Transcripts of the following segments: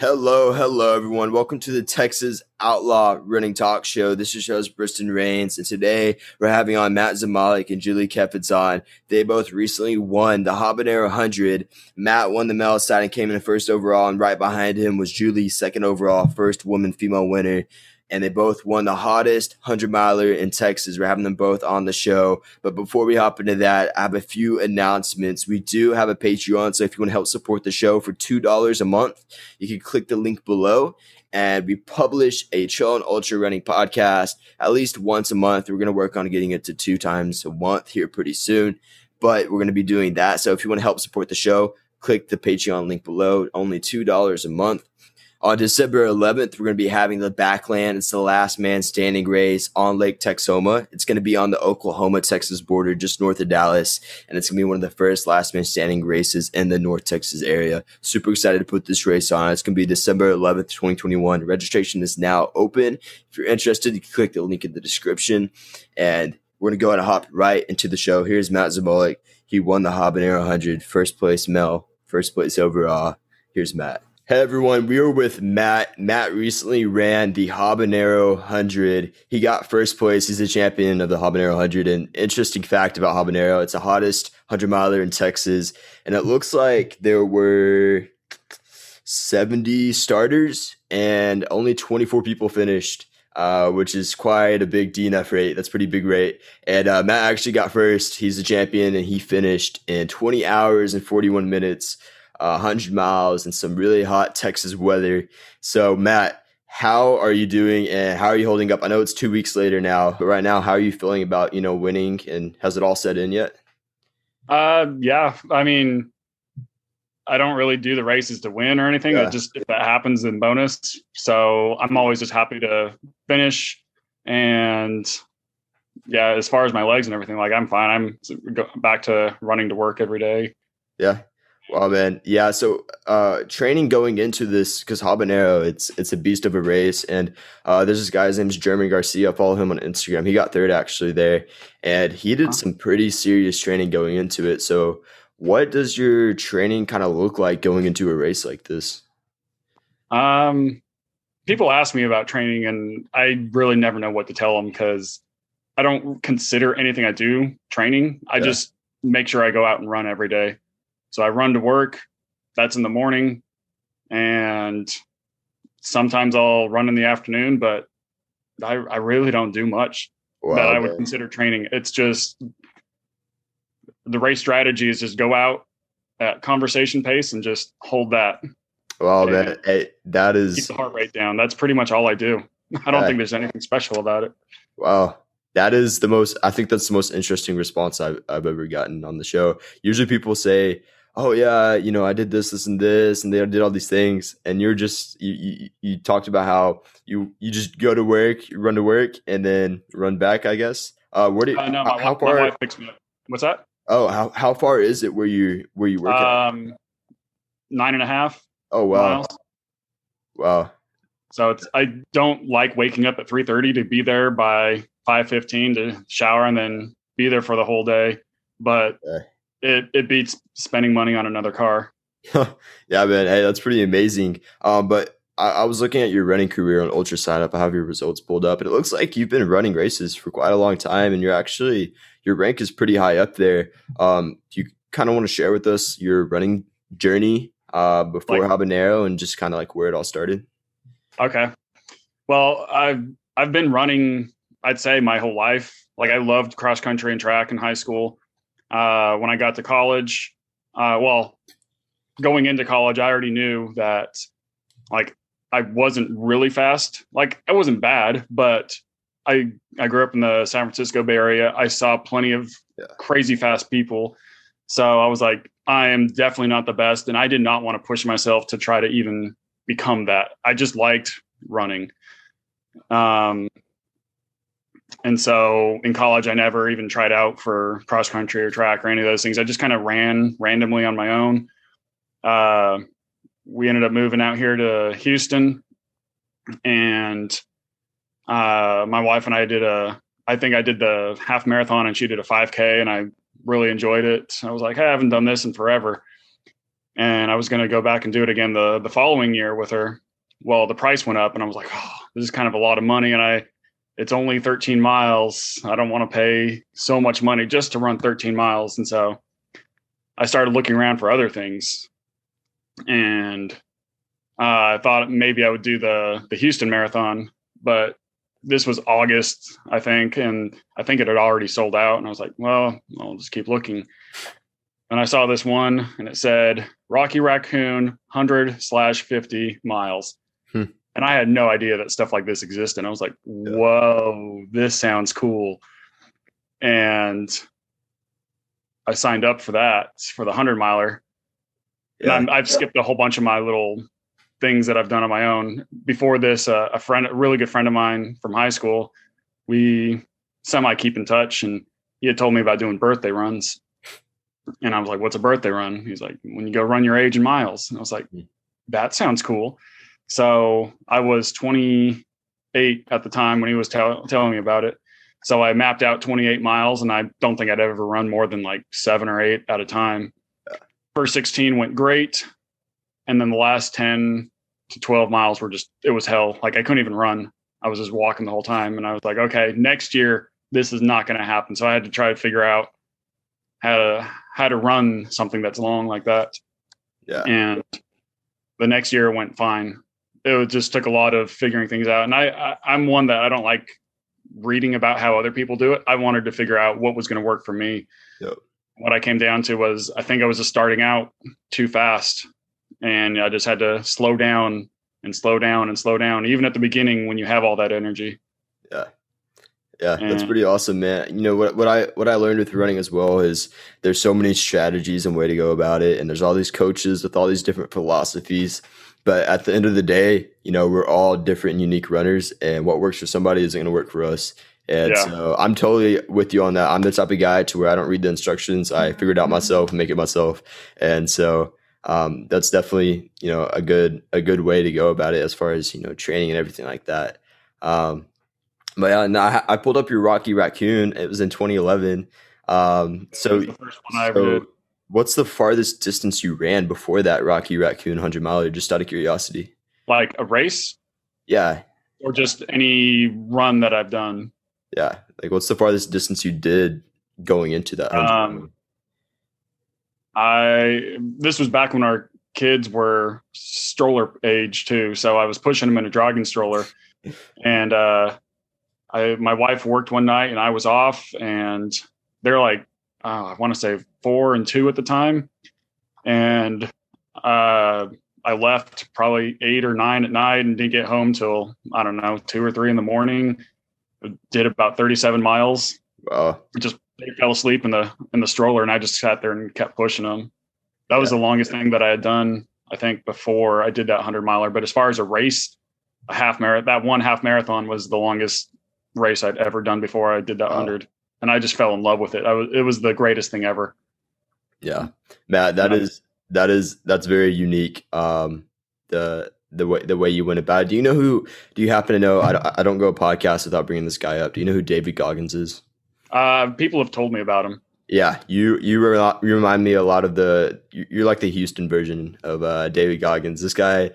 Hello, hello, everyone. Welcome to the Texas Outlaw Running Talk Show. This is your host, Briston Rains, and today we're having on Matt Zamalik and Julie Kefitz They both recently won the Habanero 100. Matt won the male side and came in first overall, and right behind him was Julie, second overall, first woman female winner and they both won the hottest 100 miler in Texas. We're having them both on the show. But before we hop into that, I have a few announcements. We do have a Patreon. So if you want to help support the show for $2 a month, you can click the link below. And we publish a Chill and Ultra Running podcast at least once a month. We're going to work on getting it to two times a month here pretty soon. But we're going to be doing that. So if you want to help support the show, click the Patreon link below. Only $2 a month. On December 11th, we're going to be having the Backland. It's the last man standing race on Lake Texoma. It's going to be on the Oklahoma Texas border, just north of Dallas. And it's going to be one of the first last man standing races in the North Texas area. Super excited to put this race on. It's going to be December 11th, 2021. Registration is now open. If you're interested, you can click the link in the description. And we're going to go ahead and hop right into the show. Here's Matt Zabolik. He won the Habanero 100, first place Mel, first place overall. Here's Matt. Hey everyone, we were with Matt. Matt recently ran the Habanero 100. He got first place. He's the champion of the Habanero 100. And interesting fact about Habanero, it's the hottest 100 miler in Texas. And it looks like there were 70 starters and only 24 people finished. Uh, which is quite a big DNF rate. That's pretty big rate. And uh, Matt actually got first. He's the champion, and he finished in 20 hours and 41 minutes. 100 miles and some really hot Texas weather. So, Matt, how are you doing and how are you holding up? I know it's two weeks later now, but right now, how are you feeling about, you know, winning and has it all set in yet? Uh, yeah. I mean, I don't really do the races to win or anything. Yeah. It just, if that happens, then bonus. So I'm always just happy to finish. And yeah, as far as my legs and everything, like I'm fine. I'm back to running to work every day. Yeah. Well, man, yeah. So, uh, training going into this because habanero, it's it's a beast of a race, and uh, there's this guy's name's Jeremy Garcia. Follow him on Instagram. He got third actually there, and he did some pretty serious training going into it. So, what does your training kind of look like going into a race like this? Um, people ask me about training, and I really never know what to tell them because I don't consider anything I do training. I yeah. just make sure I go out and run every day. So I run to work. That's in the morning. And sometimes I'll run in the afternoon, but I, I really don't do much wow, that I would man. consider training. It's just the race strategy is just go out at conversation pace and just hold that. Well, man, hey, that is keep the heart rate down. That's pretty much all I do. I don't think there's anything special about it. Wow. That is the most, I think that's the most interesting response I've, I've ever gotten on the show. Usually people say, oh yeah, you know, I did this, this, and this, and they did all these things, and you're just you, you, you talked about how you you just go to work, you run to work, and then run back. I guess. Uh, where do uh, no, how far? Wife me up. What's that? Oh, how how far is it where you where you work? Um, at? nine and a half. Oh wow, miles. wow. So it's I don't like waking up at three thirty to be there by five fifteen to shower and then be there for the whole day. But okay it it beats spending money on another car. yeah, man. Hey, that's pretty amazing. Um, but I, I, was looking at your running career on UltraSignup. I have your results pulled up, and it looks like you've been running races for quite a long time, and you're actually your rank is pretty high up there. Um, do you kind of want to share with us your running journey uh, before like, Habanero and just kind of like where it all started? Okay. Well, I've I've been running. I'd say my whole life. Like I loved cross country and track in high school. Uh, when I got to college, uh, well, going into college, I already knew that like I wasn't really fast. Like I wasn't bad, but I I grew up in the San Francisco Bay Area. I saw plenty of yeah. crazy fast people. So I was like, I am definitely not the best, and I did not want to push myself to try to even become that. I just liked running. Um, and so in college, I never even tried out for cross country or track or any of those things. I just kind of ran randomly on my own. Uh, we ended up moving out here to Houston, and uh, my wife and I did a. I think I did the half marathon, and she did a 5K, and I really enjoyed it. I was like, hey, I haven't done this in forever, and I was going to go back and do it again the the following year with her. Well, the price went up, and I was like, oh, this is kind of a lot of money, and I it's only 13 miles. I don't want to pay so much money just to run 13 miles, and so I started looking around for other things, and uh, I thought maybe I would do the the Houston Marathon, but this was August, I think, and I think it had already sold out. And I was like, well, I'll just keep looking. And I saw this one, and it said Rocky Raccoon, hundred slash fifty miles. Hmm. And I had no idea that stuff like this existed. I was like, whoa, this sounds cool. And I signed up for that for the hundred miler. Yeah. And i have skipped a whole bunch of my little things that I've done on my own. Before this, uh, a friend, a really good friend of mine from high school, we semi keep in touch, and he had told me about doing birthday runs. And I was like, "What's a birthday run?" He's like, "When you go run your age in miles." And I was like, hmm. "That sounds cool." So I was 28 at the time when he was tell- telling me about it. So I mapped out 28 miles, and I don't think I'd ever run more than like seven or eight at a time. First 16 went great and then the last 10 to 12 miles were just it was hell. Like i couldn't even run. I was just walking the whole time and i was like okay next year this is not going to happen. So i had to try to figure out how to how to run something that's long like that. Yeah. And the next year went fine it just took a lot of figuring things out and i, I i'm one that i don't like reading about how other people do it i wanted to figure out what was going to work for me yep. what i came down to was i think i was just starting out too fast and I just had to slow down and slow down and slow down, even at the beginning when you have all that energy. Yeah. Yeah, that's pretty awesome, man. You know what what I what I learned with running as well is there's so many strategies and way to go about it, and there's all these coaches with all these different philosophies. But at the end of the day, you know, we're all different and unique runners, and what works for somebody isn't going to work for us. And yeah. so I'm totally with you on that. I'm the type of guy to where I don't read the instructions. I figure it out myself, make it myself. And so um, that's definitely you know a good a good way to go about it as far as you know training and everything like that. Um, but yeah, no, I, I, pulled up your Rocky Raccoon. It was in 2011. Um, so, so what's the farthest distance you ran before that Rocky Raccoon 100 miler? Just out of curiosity. Like a race? Yeah. Or just any run that I've done. Yeah. Like what's the farthest distance you did going into that? Um, I this was back when our kids were stroller age too, so I was pushing them in a jogging stroller, and uh, I my wife worked one night and I was off, and they're like uh, I want to say four and two at the time, and uh, I left probably eight or nine at night and didn't get home till I don't know two or three in the morning. Did about thirty seven miles. Wow. Just fell asleep in the in the stroller, and I just sat there and kept pushing them. That was yeah. the longest thing that I had done. I think before I did that hundred miler. But as far as a race, a half marathon, that one half marathon was the longest race I'd ever done before I did that hundred, and I just fell in love with it. I was, it was the greatest thing ever. Yeah, Matt, that is that is that's very unique. Um, the the way the way you went about it. Do you know who? Do you happen to know? I, I don't go a podcast without bringing this guy up. Do you know who David Goggins is? Uh, people have told me about him. Yeah, you you, re- you remind me a lot of the you're like the Houston version of uh, David Goggins. This guy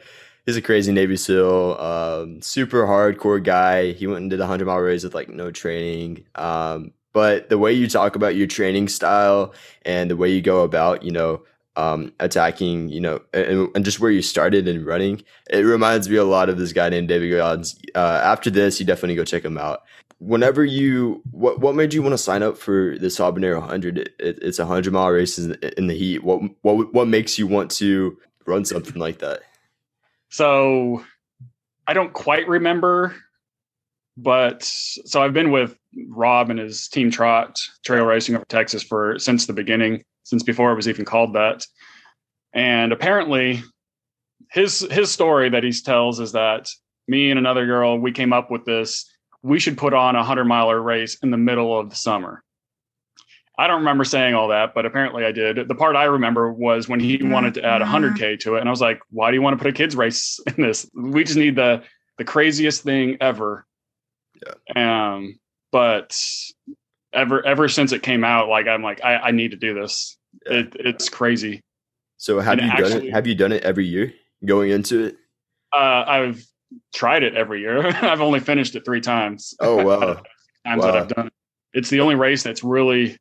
is a crazy Navy SEAL, um, super hardcore guy. He went and did a hundred mile race with like no training. Um, but the way you talk about your training style and the way you go about, you know, um, attacking, you know, and, and, just where you started in running, it reminds me a lot of this guy named David Goggins. Uh, after this, you definitely go check him out. Whenever you what what made you want to sign up for this habanero 100 it, it's a 100 mile race in the heat. What what what makes you want to run something like that? So i don't quite remember but so i've been with rob and his team trot trail racing over texas for since the beginning since before it was even called that and apparently his his story that he tells is that me and another girl we came up with this we should put on a 100 miler race in the middle of the summer. I don't remember saying all that, but apparently I did. The part I remember was when he wanted to add 100k to it, and I was like, "Why do you want to put a kids race in this? We just need the the craziest thing ever." Yeah. Um, but ever ever since it came out, like I'm like, I, I need to do this. It, it's crazy. So have you actually, done it? Have you done it every year going into it? Uh, I've tried it every year. I've only finished it three times. Oh wow! times wow. that I've done it. It's the only race that's really,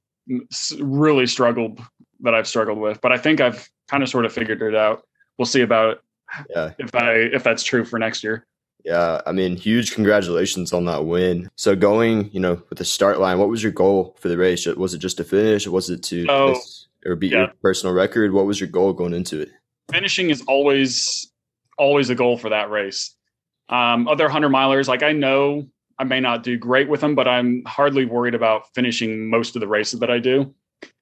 really struggled that I've struggled with. But I think I've kind of sort of figured it out. We'll see about it. Yeah. If I if that's true for next year. Yeah, I mean, huge congratulations on that win. So going, you know, with the start line, what was your goal for the race? Was it just to finish? Was it to oh, or beat yeah. your personal record? What was your goal going into it? Finishing is always always a goal for that race. Um, other hundred milers, like I know I may not do great with them, but I'm hardly worried about finishing most of the races that I do.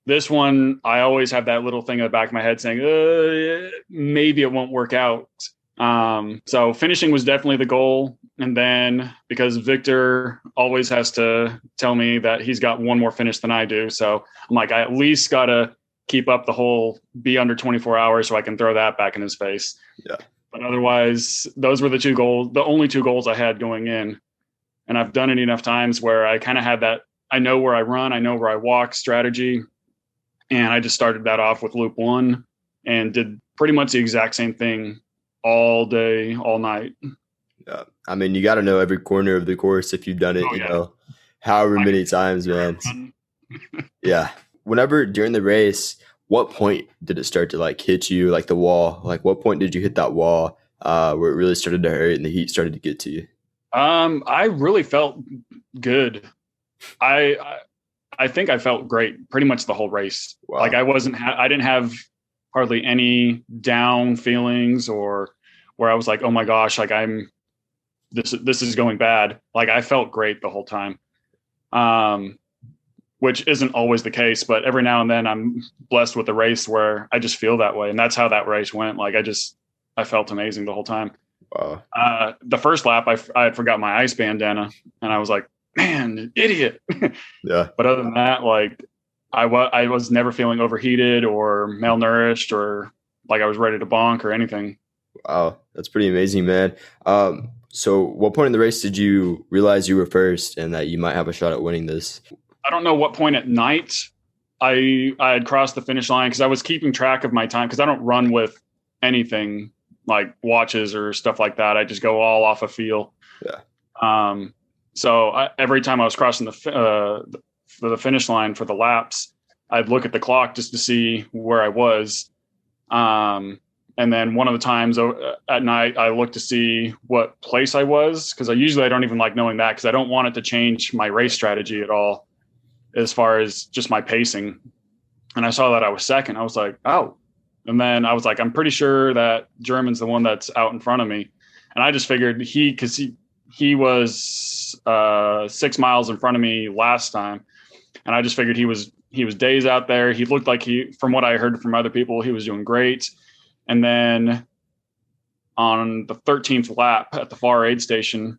This one, I always have that little thing in the back of my head saying, uh, maybe it won't work out. Um, so finishing was definitely the goal. And then because Victor always has to tell me that he's got one more finish than I do. So I'm like, I at least got to keep up the whole be under 24 hours so I can throw that back in his face. Yeah. But otherwise, those were the two goals, the only two goals I had going in. And I've done it enough times where I kind of had that I know where I run, I know where I walk strategy. And I just started that off with loop one and did pretty much the exact same thing all day, all night. Yeah. I mean, you got to know every corner of the course if you've done it, oh, you yeah. know, however many times, man. yeah. Whenever during the race, what point did it start to like hit you, like the wall? Like, what point did you hit that wall uh, where it really started to hurt and the heat started to get to you? Um, I really felt good. I, I I think I felt great pretty much the whole race. Wow. Like I wasn't, ha- I didn't have hardly any down feelings or where I was like, oh my gosh, like I'm, this, this is going bad. Like I felt great the whole time. Um, which isn't always the case, but every now and then I'm blessed with a race where I just feel that way. And that's how that race went. Like I just, I felt amazing the whole time. Wow. Uh, the first lap, I, I had forgot my ice bandana and I was like, man, idiot. yeah. But other than that, like I was, I was never feeling overheated or malnourished or like I was ready to bonk or anything. Wow, that's pretty amazing, man. Um, so, what point in the race did you realize you were first and that you might have a shot at winning this? I don't know what point at night I I had crossed the finish line because I was keeping track of my time because I don't run with anything like watches or stuff like that. I just go all off a of feel. Yeah. Um, so I, every time I was crossing the uh, for the finish line for the laps, I'd look at the clock just to see where I was. Um, and then one of the times at night, I look to see what place I was because I usually I don't even like knowing that because I don't want it to change my race strategy at all, as far as just my pacing. And I saw that I was second. I was like, oh. And then I was like, I'm pretty sure that German's the one that's out in front of me. And I just figured he, because he he was uh, six miles in front of me last time, and I just figured he was he was days out there. He looked like he, from what I heard from other people, he was doing great. And then on the 13th lap at the far aid station,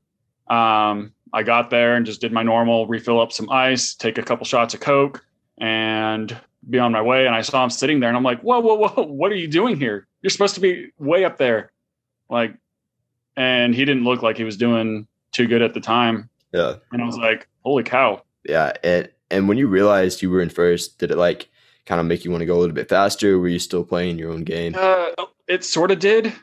um, I got there and just did my normal refill up some ice, take a couple shots of Coke, and be on my way. And I saw him sitting there, and I'm like, "Whoa, whoa, whoa! What are you doing here? You're supposed to be way up there." Like, and he didn't look like he was doing too good at the time. Yeah. And I was like, holy cow. Yeah. And and when you realized you were in first, did it like kind of make you want to go a little bit faster? were you still playing your own game? Uh, it sort of did.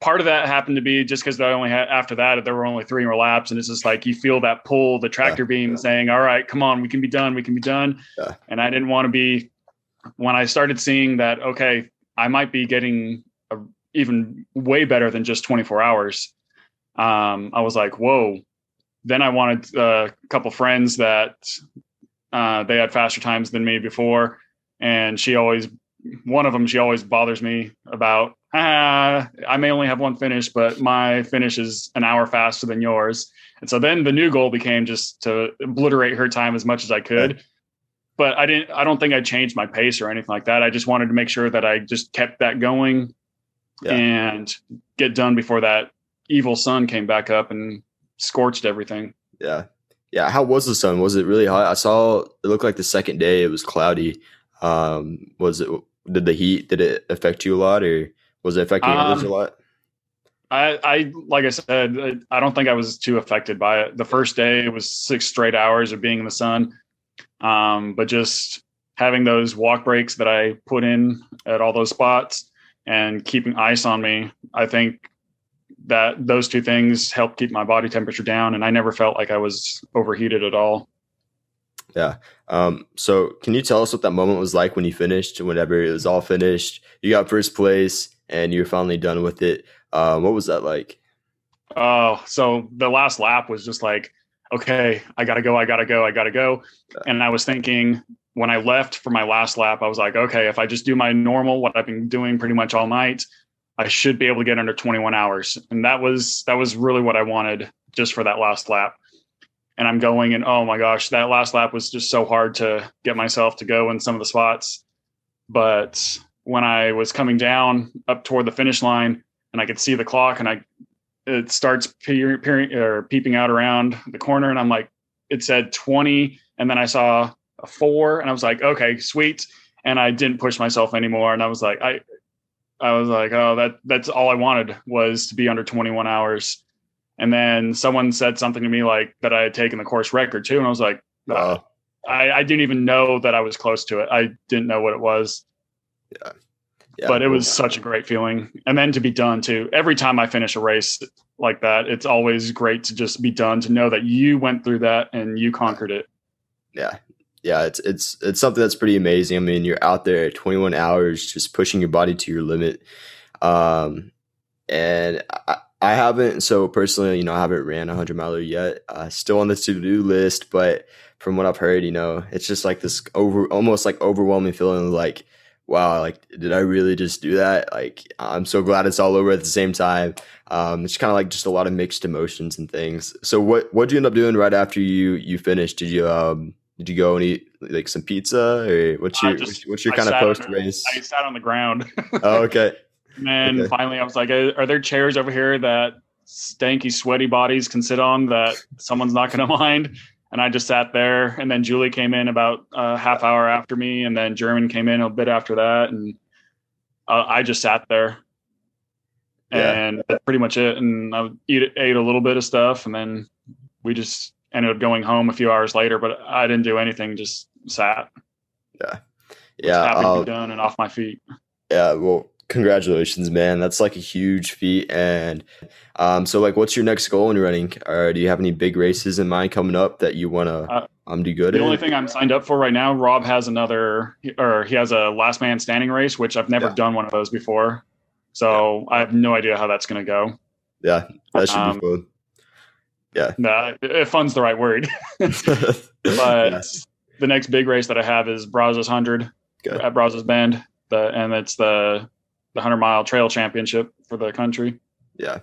Part of that happened to be just because I only had after that there were only three more laps, and it's just like you feel that pull, the tractor yeah, beam yeah. saying, "All right, come on, we can be done, we can be done." Yeah. And I didn't want to be when I started seeing that. Okay, I might be getting a, even way better than just 24 hours um, I was like, whoa. Then I wanted uh, a couple friends that uh, they had faster times than me before, and she always, one of them, she always bothers me about. Ah, I may only have one finish, but my finish is an hour faster than yours. And so then the new goal became just to obliterate her time as much as I could. But I didn't. I don't think I changed my pace or anything like that. I just wanted to make sure that I just kept that going yeah. and get done before that evil sun came back up and scorched everything. Yeah. Yeah. How was the sun? Was it really hot? I saw it looked like the second day it was cloudy. Um, was it, did the heat, did it affect you a lot or was it affecting um, others a lot? I, I, like I said, I don't think I was too affected by it. The first day it was six straight hours of being in the sun. Um, but just having those walk breaks that I put in at all those spots and keeping ice on me, I think that those two things help keep my body temperature down. And I never felt like I was overheated at all. Yeah. Um, so can you tell us what that moment was like when you finished, whenever it was all finished, you got first place and you're finally done with it. Um, what was that like? Oh, so the last lap was just like, okay, I gotta go, I gotta go, I gotta go. And I was thinking when I left for my last lap, I was like, okay, if I just do my normal, what I've been doing pretty much all night, I should be able to get under 21 hours. And that was that was really what I wanted just for that last lap and I'm going and oh my gosh, that last lap was just so hard to get myself to go in some of the spots. But when I was coming down up toward the finish line and I could see the clock and I it starts peering, or peeping out around the corner and I'm like it said 20 and then I saw a 4 and I was like okay, sweet and I didn't push myself anymore and I was like I I was like oh that that's all I wanted was to be under 21 hours and then someone said something to me like that I had taken the course record too. And I was like, uh, I, I, didn't even know that I was close to it. I didn't know what it was. Yeah. yeah. But it was such a great feeling. And then to be done too. Every time I finish a race like that, it's always great to just be done, to know that you went through that and you conquered it. Yeah. Yeah, it's it's it's something that's pretty amazing. I mean, you're out there 21 hours just pushing your body to your limit. Um, and I, I haven't. So personally, you know, I haven't ran a hundred miler yet. Uh, still on the to do list, but from what I've heard, you know, it's just like this over, almost like overwhelming feeling. Like, wow, like did I really just do that? Like, I'm so glad it's all over at the same time. Um, it's kind of like just a lot of mixed emotions and things. So, what what did you end up doing right after you you finished? Did you um did you go and eat like some pizza or what's your just, what's your kind of post race? I sat on the ground. oh, okay. And then okay. finally, I was like, "Are there chairs over here that stanky, sweaty bodies can sit on that someone's not going to mind?" And I just sat there. And then Julie came in about a half hour after me, and then German came in a bit after that, and uh, I just sat there. Yeah. And that's pretty much it. And I eat, ate a little bit of stuff, and then we just ended up going home a few hours later. But I didn't do anything; just sat. Yeah, yeah. Happy um, to be done and off my feet. Yeah. Well, congratulations man that's like a huge feat and um so like what's your next goal in running or do you have any big races in mind coming up that you want to uh, um do good the in? only thing i'm signed up for right now rob has another or he has a last man standing race which i've never yeah. done one of those before so yeah. i have no idea how that's going to go yeah that should um, be fun yeah nah, fun's the right word but yeah. the next big race that i have is brazos 100 Good. at brazos bend the, and it's the the 100 mile trail championship for the country. Yeah.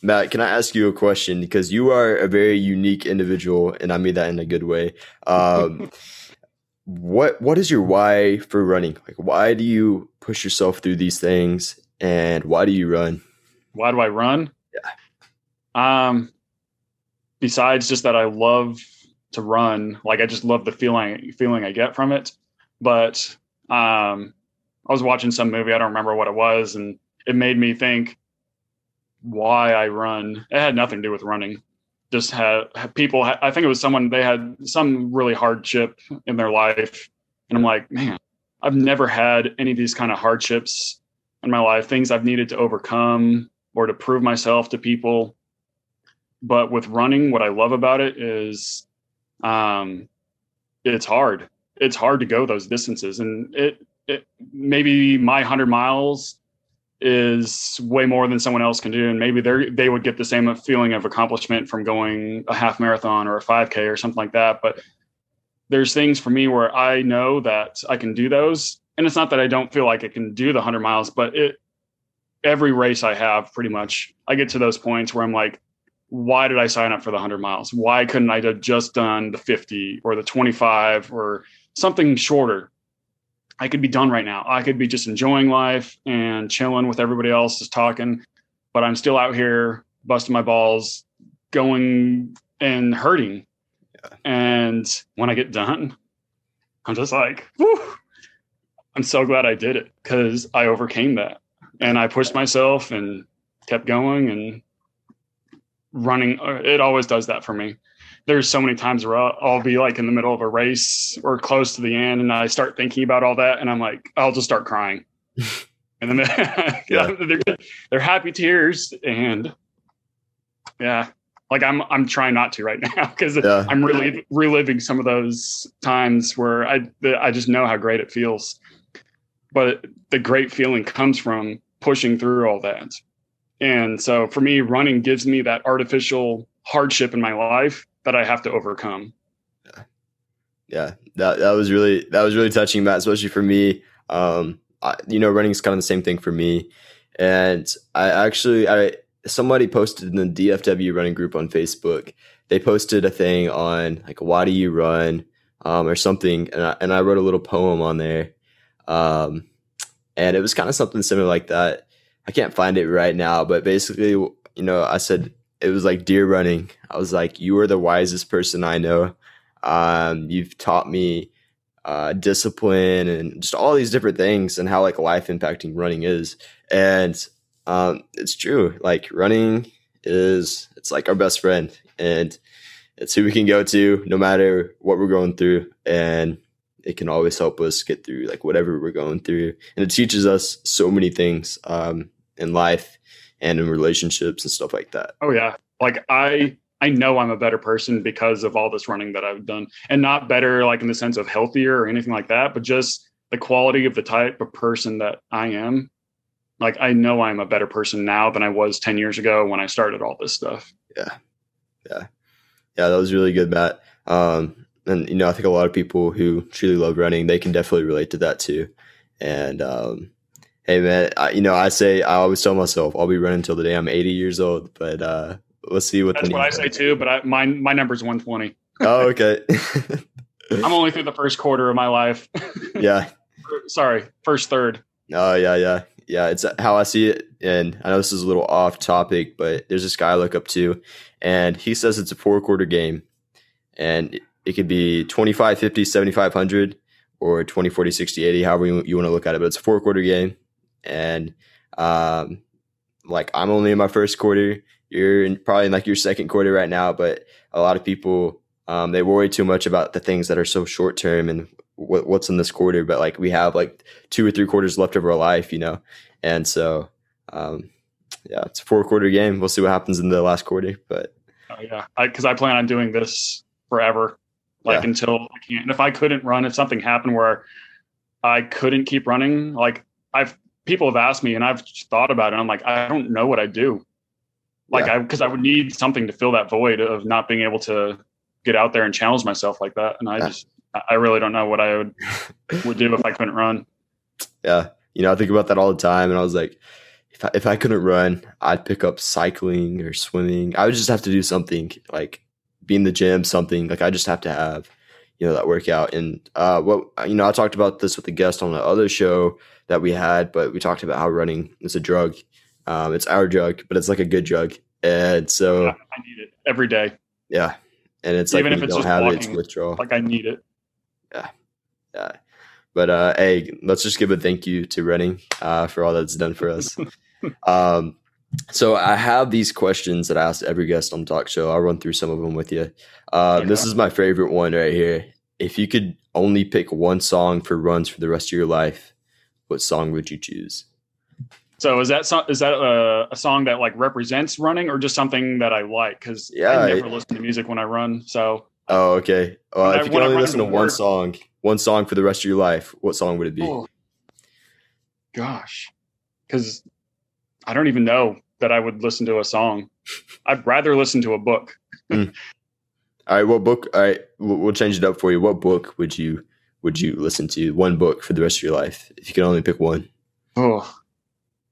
Matt, can I ask you a question? Because you are a very unique individual, and I mean that in a good way. Um, what What is your why for running? Like, why do you push yourself through these things, and why do you run? Why do I run? Yeah. Um. Besides just that, I love to run. Like, I just love the feeling feeling I get from it. But um, I was watching some movie, I don't remember what it was, and it made me think why I run. It had nothing to do with running. Just had, had people, I think it was someone, they had some really hardship in their life. And I'm like, man, I've never had any of these kind of hardships in my life, things I've needed to overcome or to prove myself to people. But with running, what I love about it is um, it's hard. It's hard to go those distances. And it, it, maybe my 100 miles is way more than someone else can do and maybe they they would get the same feeling of accomplishment from going a half marathon or a 5k or something like that but there's things for me where I know that I can do those and it's not that I don't feel like I can do the 100 miles but it every race I have pretty much I get to those points where I'm like why did I sign up for the 100 miles why couldn't I have just done the 50 or the 25 or something shorter I could be done right now. I could be just enjoying life and chilling with everybody else just talking, but I'm still out here busting my balls, going and hurting. Yeah. And when I get done, I'm just like, Whew, I'm so glad I did it because I overcame that. And I pushed myself and kept going and running. Uh, it always does that for me. there's so many times where I'll, I'll, be like in the middle of a race or close to the end, and I start thinking about all that, and I'm like, I'll just start crying. and then yeah. they're, they're happy tears, and yeah, like I'm I'm trying not to right now because yeah. I'm really reliving some of those times where I I just know how great it feels. But the great feeling comes from pushing through all that. And so for me, running gives me that artificial hardship in my life that I have to overcome. Yeah. Yeah. That that was really that was really touching, Matt, especially for me. Um I, you know, running is kind of the same thing for me. And I actually I somebody posted in the DFW running group on Facebook. They posted a thing on like why do you run um, or something, and I, and I wrote a little poem on there, um, and it was kind of something similar like that. I can't find it right now, but basically, you know, I said it was like dear running. I was like, you are the wisest person I know. Um, you've taught me uh, discipline and just all these different things and how like life impacting running is. And um, it's true. Like running is it's like our best friend, and it's who we can go to no matter what we're going through, and it can always help us get through like whatever we're going through, and it teaches us so many things um, in life and in relationships and stuff like that. Oh yeah, like I I know I'm a better person because of all this running that I've done, and not better like in the sense of healthier or anything like that, but just the quality of the type of person that I am like I know I'm a better person now than I was 10 years ago when I started all this stuff. Yeah. Yeah. Yeah, that was really good, Matt. Um, and you know, I think a lot of people who truly love running, they can definitely relate to that too. And um, hey, man, I, you know, I say I always tell myself I'll be running until the day I'm 80 years old, but uh, let's see what. That's what I say too. But I, my my number's 120. oh, okay. I'm only through the first quarter of my life. yeah. Sorry, first third. Oh yeah, yeah yeah, it's how I see it. And I know this is a little off topic, but there's this guy I look up to, and he says it's a four quarter game. And it could be 25, 50, 7500 or 20, 40, 60, 80, however you, you want to look at it. But it's a four quarter game. And um, like I'm only in my first quarter. You're in, probably in like your second quarter right now, but a lot of people um, they worry too much about the things that are so short term and what, what's in this quarter, but like we have like two or three quarters left of our life, you know, and so um, yeah, it's a four quarter game. We'll see what happens in the last quarter, but oh, yeah, because I, I, plan on doing this forever, like yeah. until I can't. And if I couldn't run, if something happened where I couldn't keep running, like I've people have asked me and I've thought about it. I'm like, I don't know what I'd do. Like yeah. I, cause I would need something to fill that void of not being able to get out there and challenge myself like that. And I yeah. just, I really don't know what I would would do if I couldn't run. Yeah, you know, I think about that all the time, and I was like, if I, if I couldn't run, I'd pick up cycling or swimming. I would just have to do something like be in the gym, something like I just have to have, you know, that workout. And uh, what you know, I talked about this with a guest on the other show that we had, but we talked about how running is a drug. Um, it's our drug, but it's like a good drug, and so yeah, I need it every day. Yeah, and it's even like if it's don't have walking, it, it's withdrawal. Like I need it yeah, yeah. But uh, hey, let's just give a thank you to running uh, for all that's done for us. um, so I have these questions that I ask every guest on the talk show. I'll run through some of them with you. Uh, yeah. This is my favorite one right here. If you could only pick one song for runs for the rest of your life, what song would you choose? So is that so, is that a, a, song that like represents running, or just something that I like? Because yeah, I never I, listen to music when I run. So Oh, okay. Uh, if you could only listen to one song, one song for the rest of your life, what song would it be? Oh, gosh, because I don't even know that I would listen to a song. I'd rather listen to a book. mm. All right, what book? All right, we'll change it up for you. What book would you would you listen to? One book for the rest of your life, if you can only pick one. Oh,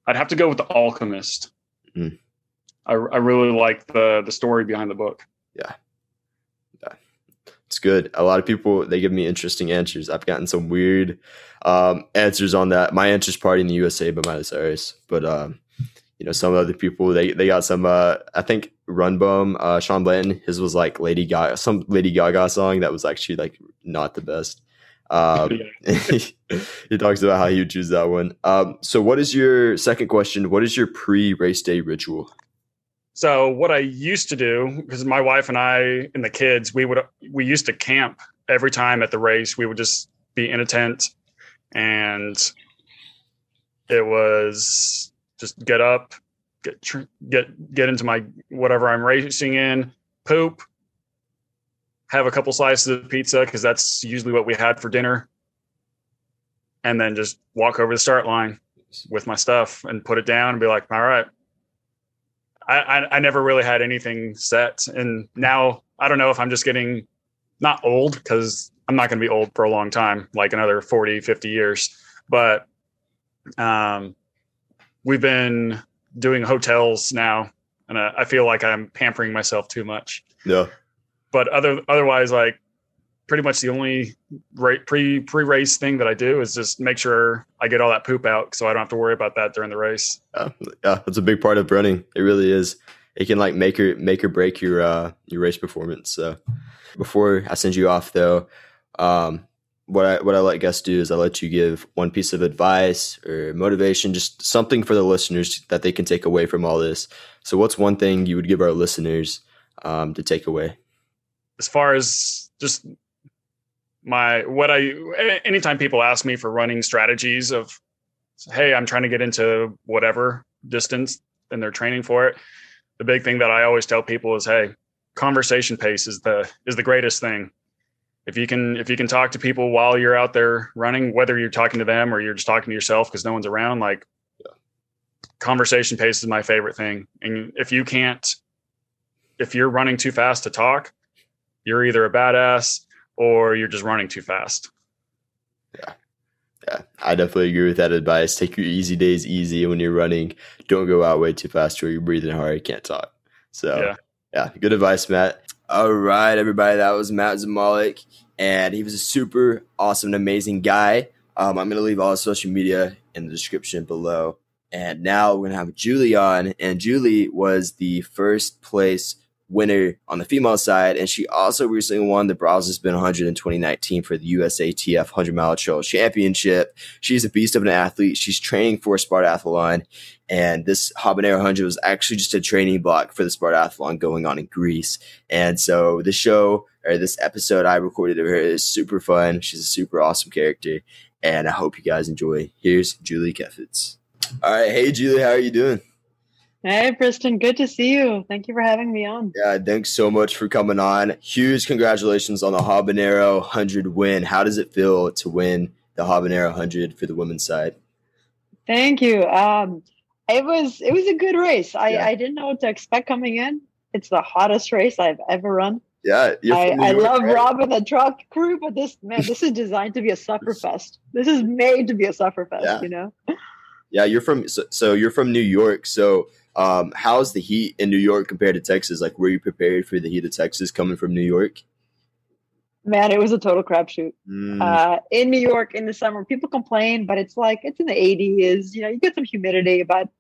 I'd have to go with The Alchemist. Mm. I, I really like the the story behind the book. Yeah. yeah, it's good. A lot of people they give me interesting answers. I've gotten some weird um, answers on that. My answer's "Party in the USA" by Miley Cyrus, but um, you know some other people they they got some. Uh, I think Run Bum, uh, Sean Blanton, his was like Lady Gaga, some Lady Gaga song that was actually like not the best. Um, he, talks about how he would choose that one. Um, so, what is your second question? What is your pre race day ritual? So what I used to do, because my wife and I and the kids, we would we used to camp every time at the race. We would just be in a tent, and it was just get up, get get get into my whatever I'm racing in, poop, have a couple slices of pizza because that's usually what we had for dinner, and then just walk over the start line with my stuff and put it down and be like, all right. I, I, I never really had anything set, and now I don't know if I'm just getting not old because I'm not going to be old for a long time, like another 40, 50 years, but um, we've been doing hotels now, and uh, I feel like I'm pampering myself too much. No, but other otherwise, like pretty much the only pre pre race thing that I do is just make sure I get all that poop out, so I don't have to worry about that during the race. Yeah, yeah, that's a big part of running. It really is. It can like make or make or break your uh, your race performance. So before I send you off, though, um, what I what I let guests do is I let you give one piece of advice or motivation, just something for the listeners that they can take away from all this. So, what's one thing you would give our listeners um, to take away? As far as just my what I anytime people ask me for running strategies of, hey, I'm trying to get into whatever distance and they're training for it. The big thing that I always tell people is, hey, conversation pace is the is the greatest thing if you can if you can talk to people while you're out there running whether you're talking to them or you're just talking to yourself because no one's around like yeah. conversation pace is my favorite thing. And if you can't if you're running too fast to talk you're either a badass or you're just running too fast. Yeah. Yeah. I definitely agree with that advice. Take your easy days easy when you're running don't go out way too fast or you're breathing hard you can't talk. So yeah, yeah good advice matt all right, everybody. That was Matt Zamalik, and he was a super awesome amazing guy. Um, I'm going to leave all his social media in the description below. And now we're going to have Julie on, and Julie was the first place winner on the female side, and she also recently won the Brazos Bend 100 in 2019 for the USATF 100 Mile Trail Championship. She's a beast of an athlete. She's training for Spartathlon, and this Habanero 100 was actually just a training block for the Spartathlon going on in Greece. And so the show or this episode I recorded of her is super fun. She's a super awesome character, and I hope you guys enjoy. Here's Julie Keffitz. All right, hey Julie, how are you doing? Hey, Briston, good to see you. Thank you for having me on. Yeah, thanks so much for coming on. Huge congratulations on the Habanero 100 win. How does it feel to win the Habanero 100 for the women's side? Thank you. Um, it was it was a good race. I, yeah. I didn't know what to expect coming in. It's the hottest race I've ever run. Yeah, I, I love right? Rob and the TROT crew, but this man, this is designed to be a sufferfest. This is made to be a sufferfest. Yeah. You know. Yeah, you're from so, so you're from New York. So um, how's the heat in New York compared to Texas? Like, were you prepared for the heat of Texas coming from New York? Man, it was a total crapshoot. Mm. Uh, in New York in the summer, people complain, but it's like it's in the 80s. You know, you get some humidity, but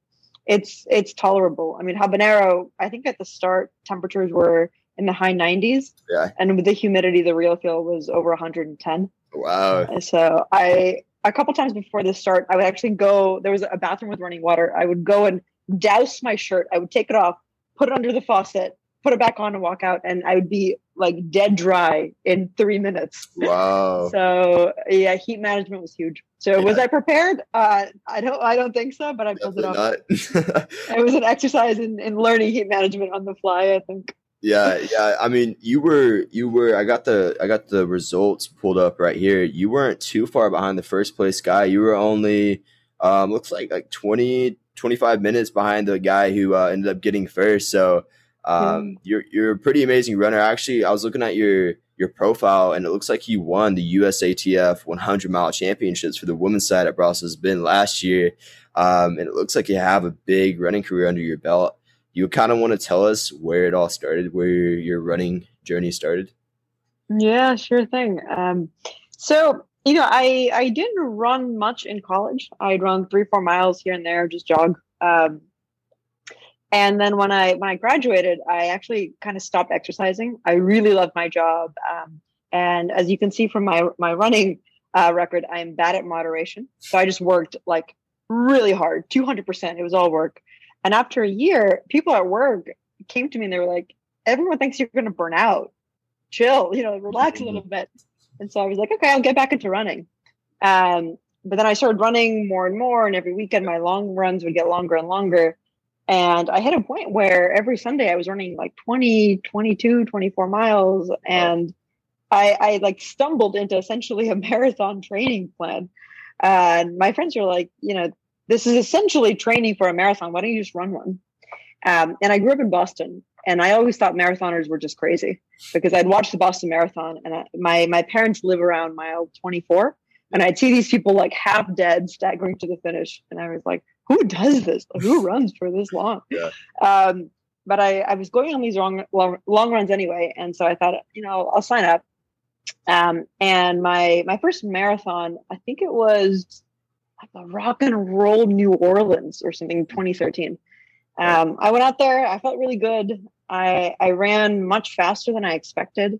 it's it's tolerable. I mean, habanero. I think at the start temperatures were in the high 90s. Yeah. And with the humidity, the real feel was over 110. Wow. So I a couple times before the start, I would actually go. There was a bathroom with running water. I would go and douse my shirt. I would take it off, put it under the faucet, put it back on, and walk out, and I would be like dead dry in three minutes. Wow. so yeah, heat management was huge. So yeah. was I prepared? Uh, I don't. I don't think so. But I pulled Definitely it off. it was an exercise in, in learning heat management on the fly. I think. yeah, yeah. I mean, you were you were. I got the I got the results pulled up right here. You weren't too far behind the first place guy. You were only um, looks like like 20, 25 minutes behind the guy who uh, ended up getting first. So um, mm. you're you're a pretty amazing runner. Actually, I was looking at your your profile, and it looks like you won the USATF 100 mile championships for the women's side at Brazos Bend last year. Um, and it looks like you have a big running career under your belt. You kind of want to tell us where it all started, where your, your running journey started? Yeah, sure thing. Um, so you know, I I didn't run much in college. I'd run three four miles here and there, just jog. Um, and then when I when I graduated, I actually kind of stopped exercising. I really loved my job, um, and as you can see from my my running uh, record, I'm bad at moderation. So I just worked like really hard, two hundred percent. It was all work. And after a year, people at work came to me and they were like, everyone thinks you're going to burn out. Chill, you know, relax a little bit. And so I was like, okay, I'll get back into running. Um, but then I started running more and more, and every weekend my long runs would get longer and longer. And I hit a point where every Sunday I was running like 20, 22, 24 miles. And I, I like stumbled into essentially a marathon training plan. and my friends were like, you know, this is essentially training for a marathon. Why don't you just run one? Um, and I grew up in Boston, and I always thought marathoners were just crazy because I'd watch the Boston Marathon, and I, my my parents live around mile 24, and I'd see these people like half dead staggering to the finish, and I was like, who does this? Who runs for this long? Yeah. Um, but I, I was going on these long, long long runs anyway, and so I thought, you know, I'll sign up. Um, and my my first marathon, I think it was like the Rock and Roll New Orleans or something, 2013. Um, I went out there. I felt really good. I I ran much faster than I expected,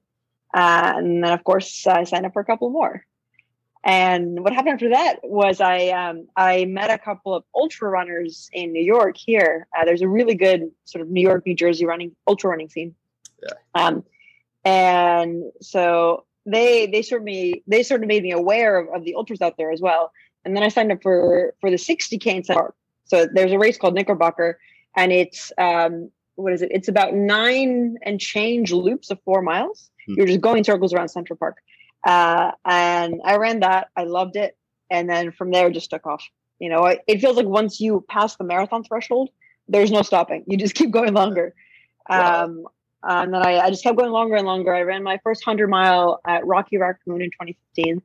uh, and then of course I signed up for a couple more. And what happened after that was I um, I met a couple of ultra runners in New York. Here, uh, there's a really good sort of New York, New Jersey running ultra running scene. Yeah. Um, and so they they sort of me they sort of made me aware of, of the ultras out there as well. And then I signed up for for the 60k in Central Park. So there's a race called Knickerbocker, and it's um, what is it? It's about nine and change loops of four miles. Hmm. You're just going circles around Central Park. Uh, and I ran that. I loved it. And then from there, just took off. You know, it, it feels like once you pass the marathon threshold, there's no stopping. You just keep going longer. Wow. Um, and then I, I just kept going longer and longer. I ran my first 100 mile at Rocky Raccoon in 2015.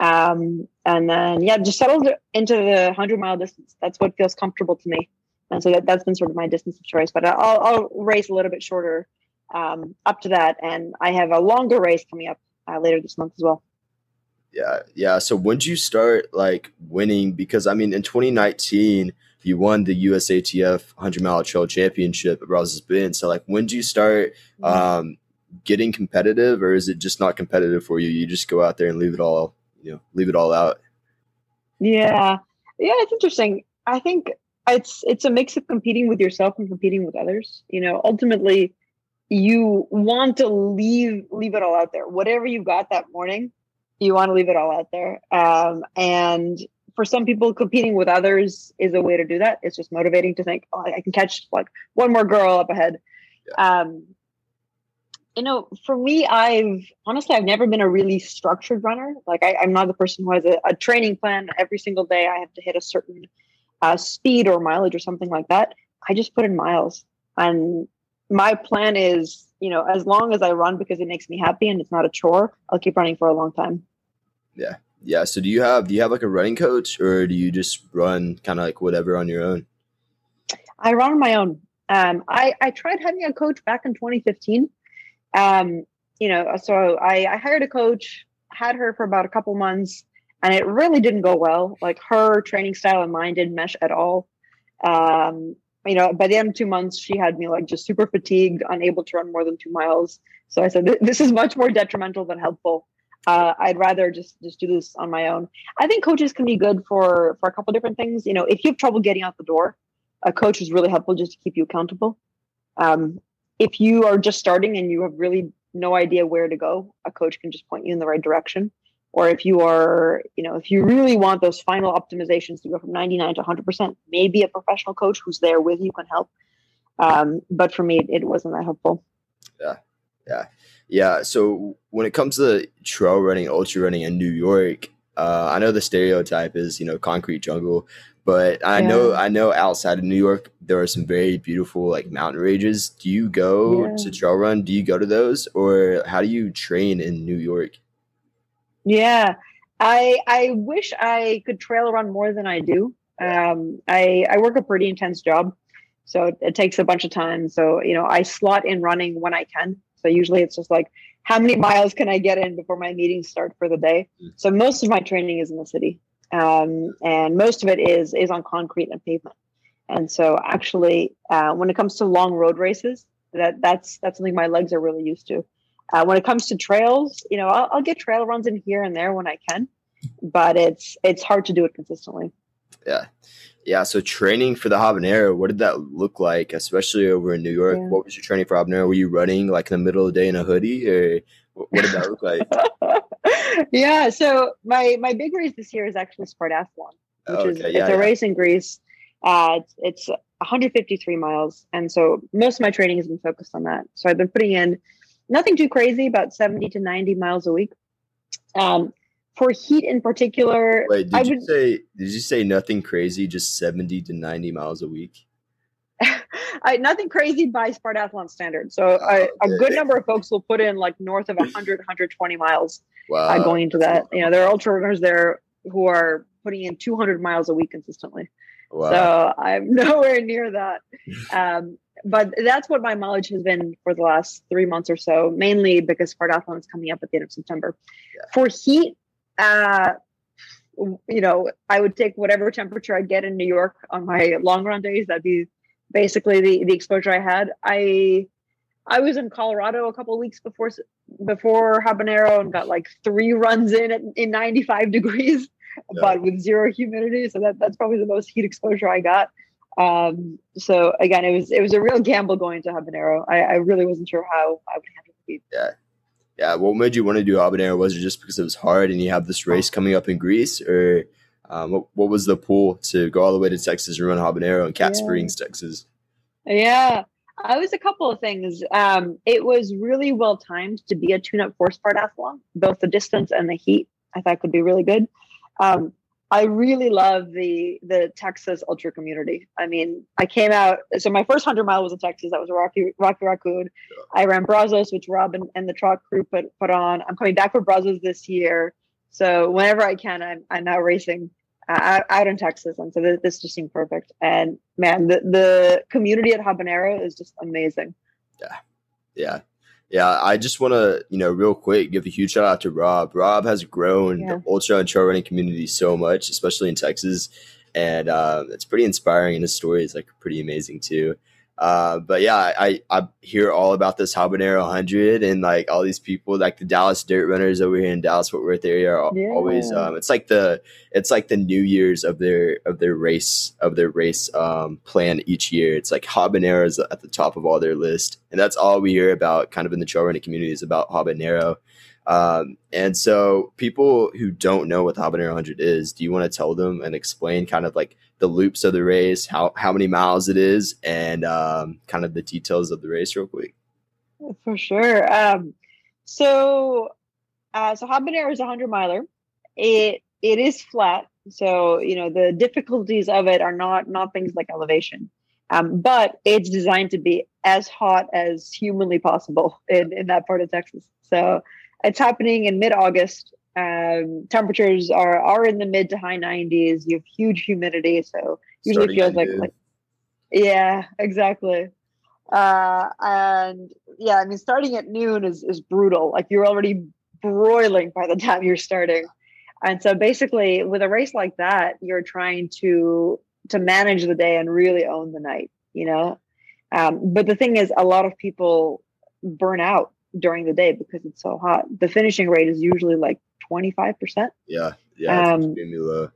Um, and then, yeah, just settled into the 100 mile distance. That's what feels comfortable to me. And so that, that's been sort of my distance of choice. But I'll, I'll race a little bit shorter um, up to that. And I have a longer race coming up uh, later this month as well. Yeah, yeah. So when did you start like winning? Because I mean, in 2019, you won the USATF 100 mile trail championship at Brazos Bend. So like, when did you start um, getting competitive, or is it just not competitive for you? You just go out there and leave it all, you know, leave it all out. Yeah, yeah, it's interesting. I think it's it's a mix of competing with yourself and competing with others. You know, ultimately, you want to leave leave it all out there. Whatever you got that morning, you want to leave it all out there. Um, and for some people, competing with others is a way to do that. It's just motivating to think, oh, I can catch like one more girl up ahead. Um, you know, for me, I've honestly, I've never been a really structured runner. Like, I, am not the person who has a, a, training plan every single day. I have to hit a certain uh, speed or mileage or something like that. I just put in miles, and my plan is, you know, as long as I run because it makes me happy and it's not a chore, I'll keep running for a long time. Yeah, yeah. So, do you have do you have like a running coach, or do you just run kind of like whatever on your own? I run on my own. Um, I I tried having a coach back in 2015 um, you know, so I, I hired a coach, had her for about a couple months, and it really didn't go well. Like her training style and mine didn't mesh at all. Um, you know, by the end of two months, she had me like just super fatigued, unable to run more than two miles. So I said, this is much more detrimental than helpful. Uh, I'd rather just just do this on my own. I think coaches can be good for for a couple different things. You know, if you have trouble getting out the door, a coach is really helpful just to keep you accountable. Um, if you are just starting and you have really no idea where to go, a coach can just point you in the right direction. Or if you are, you know, if you really want those final optimizations to go from 99 to 100%, maybe a professional coach who's there with you can help. Um, but for me, it wasn't that helpful. Yeah. Yeah. Yeah. So when it comes to trail running, ultra running in New York, uh, I know the stereotype is, you know, concrete jungle, but I yeah. know I know outside of New York there are some very beautiful like mountain ranges. Do you go yeah. to trail run? Do you go to those, or how do you train in New York? Yeah, I I wish I could trail run more than I do. Um, I I work a pretty intense job, so it, it takes a bunch of time. So you know I slot in running when I can. So usually it's just like how many miles can I get in before my meetings start for the day. Mm. So most of my training is in the city um, and most of it is is on concrete and pavement. And so, actually, uh, when it comes to long road races, that that's that's something my legs are really used to. Uh, when it comes to trails, you know, I'll, I'll, get trail runs in here and there when I can, but it's it's hard to do it consistently. Yeah, Yeah, so training for the habanero, what did that look like, especially over in New York? Yeah. What was your training for habanero? Were you running like in the middle of the day in a hoodie, or what did that look like? yeah. So my my big race this year is actually Spartathlon, which Oh, is okay, it's yeah, a race in Greece. Uh, it's, it's 153 miles, and so most of my training has been focused on that. So I've been putting in nothing too crazy, about 70 to 90 miles a week. Um, for heat in particular, Wait, did I you would say did you say nothing crazy, just seventy to ninety miles a week? I, nothing crazy by Spartathlon standards. So Oh, a, a good number of folks will put in like north of 100, 120 miles Wow, uh, going into that. You know, there are ultra runners there who are putting in 200 miles a week consistently. Wow. So I'm nowhere near that. Um, but that's what my mileage has been for the last three months or so, mainly because Spartathlon is coming up at the end of September. Yeah. For heat, uh, you know, I would take whatever temperature I get in New York on my long run days. That'd be basically the, the exposure I had. I I was in Colorado a couple of weeks before before habanero and got like three runs in at, in 95 degrees Yeah. but with zero humidity so that, that's probably the most heat exposure i got um, so again it was it was a real gamble going to habanero i, I really wasn't sure how i would handle the heat yeah, yeah. what made you want to do habanero? Was it just because it was hard and you have this race coming up in Greece, or um, what, what was the pull to go all the way to Texas and run habanero in Cat Yeah. Springs, Texas? yeah I was a couple of things. Um, it was really well timed to be a tune-up force Spartathlon. Both the distance and the heat, I thought could be really good. Um, I really love the the Texas ultra community. I mean, I came out. So my first hundred mile was in Texas. That was a Rocky Rocky Raccoon. I ran Brazos, which Rob and, and the TROT crew put put on. I'm coming back for Brazos this year. So whenever I can, I'm I'm now racing uh, out- out in Texas, and so this, this just seemed perfect. And man, the the community at Habanero is just amazing. Yeah. Yeah, I just want to, you know, real quick, give a huge shout out to Rob. Rob has grown Yeah. the ultra and trail running community so much, especially in Texas, and uh, it's pretty inspiring. And his story is like pretty amazing too. Uh, but yeah, I, I hear all about this Habanero 100 and like all these people, like the Dallas dirt runners over here in Dallas Fort Worth area, are Yeah. always. Um, it's like the it's like the New Year's of their of their race of their race um, plan each year. It's like habanero is at the top of all their list, and that's all we hear about, kind of in the trail running community, is about habanero. Um, and so, people who don't know what the habanero 100 is, do you want to tell them and explain kind of like the loops of the race, how how many miles it is, and um, kind of the details of the race, real quick? For sure. Um, so, uh, so Habanero is a hundred miler. It it is flat, so you know the difficulties of it are not not things like elevation, um, but it's designed to be as hot as humanly possible in in that part of Texas. So it's happening in mid August. Um, temperatures are are in the mid to high 90s. You have huge humidity, so usually feels like like yeah, exactly. Uh, and yeah, I mean, starting at noon is is brutal. Like you're already broiling by the time you're starting. And so basically, with a race like that, you're trying to to manage the day and really own the night. You know, um, but the thing is, a lot of people burn out during the day because it's so hot. The finishing rate is usually like 25 percent yeah, yeah, Um, extremely low.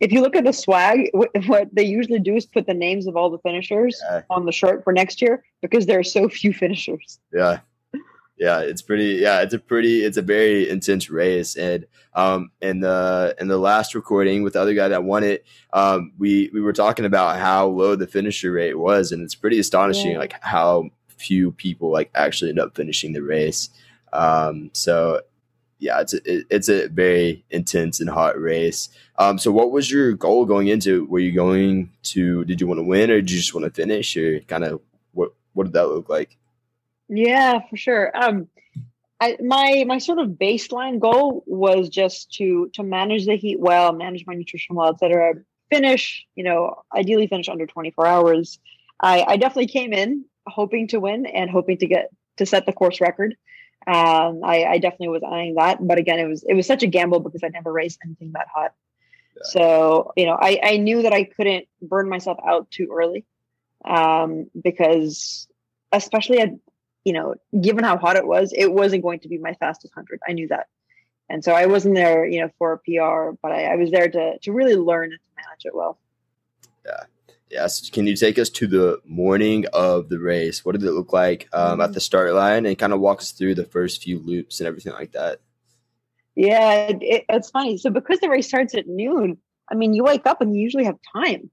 if you look at the swag, what they usually do is put the names of all the finishers Yeah. on the shirt for next year because there are so few finishers. Yeah. Yeah, it's pretty yeah, it's a pretty it's a very intense race. And um in the in the last recording with the other guy that won it, um we we were talking about how low the finisher rate was and it's pretty astonishing Yeah. like how few people like actually end up finishing the race. Um so yeah, it's a, it, it's a very intense and hot race. Um, so what was your goal going into? Were you going to? Did you want to win, or did you just want to finish, or kind of what? What did that look like? Yeah, for sure. Um, I, my my sort of baseline goal was just to to manage the heat well, manage my nutrition well, etc. Finish, you know, ideally finish under 24 hours. I, I definitely came in hoping to win and hoping to get to set the course record. Um, I, I definitely was eyeing that, but again, it was it was such a gamble because I'd never raced anything that hot. Yeah. So you know, I I knew that I couldn't burn myself out too early, um, because especially at you know, given how hot it was, it wasn't going to be my fastest hundred. I knew that, and so I wasn't there, you know, for a PR, but I, I was there to to really learn and to manage it well. Yeah. Yes. Can you take us to the morning of the race? What did it look like um, at mm-hmm. the start line and kind of walk us through the first few loops and everything like that? Yeah, it, it's funny. So because the race starts at noon, I mean, you wake up and you usually have time,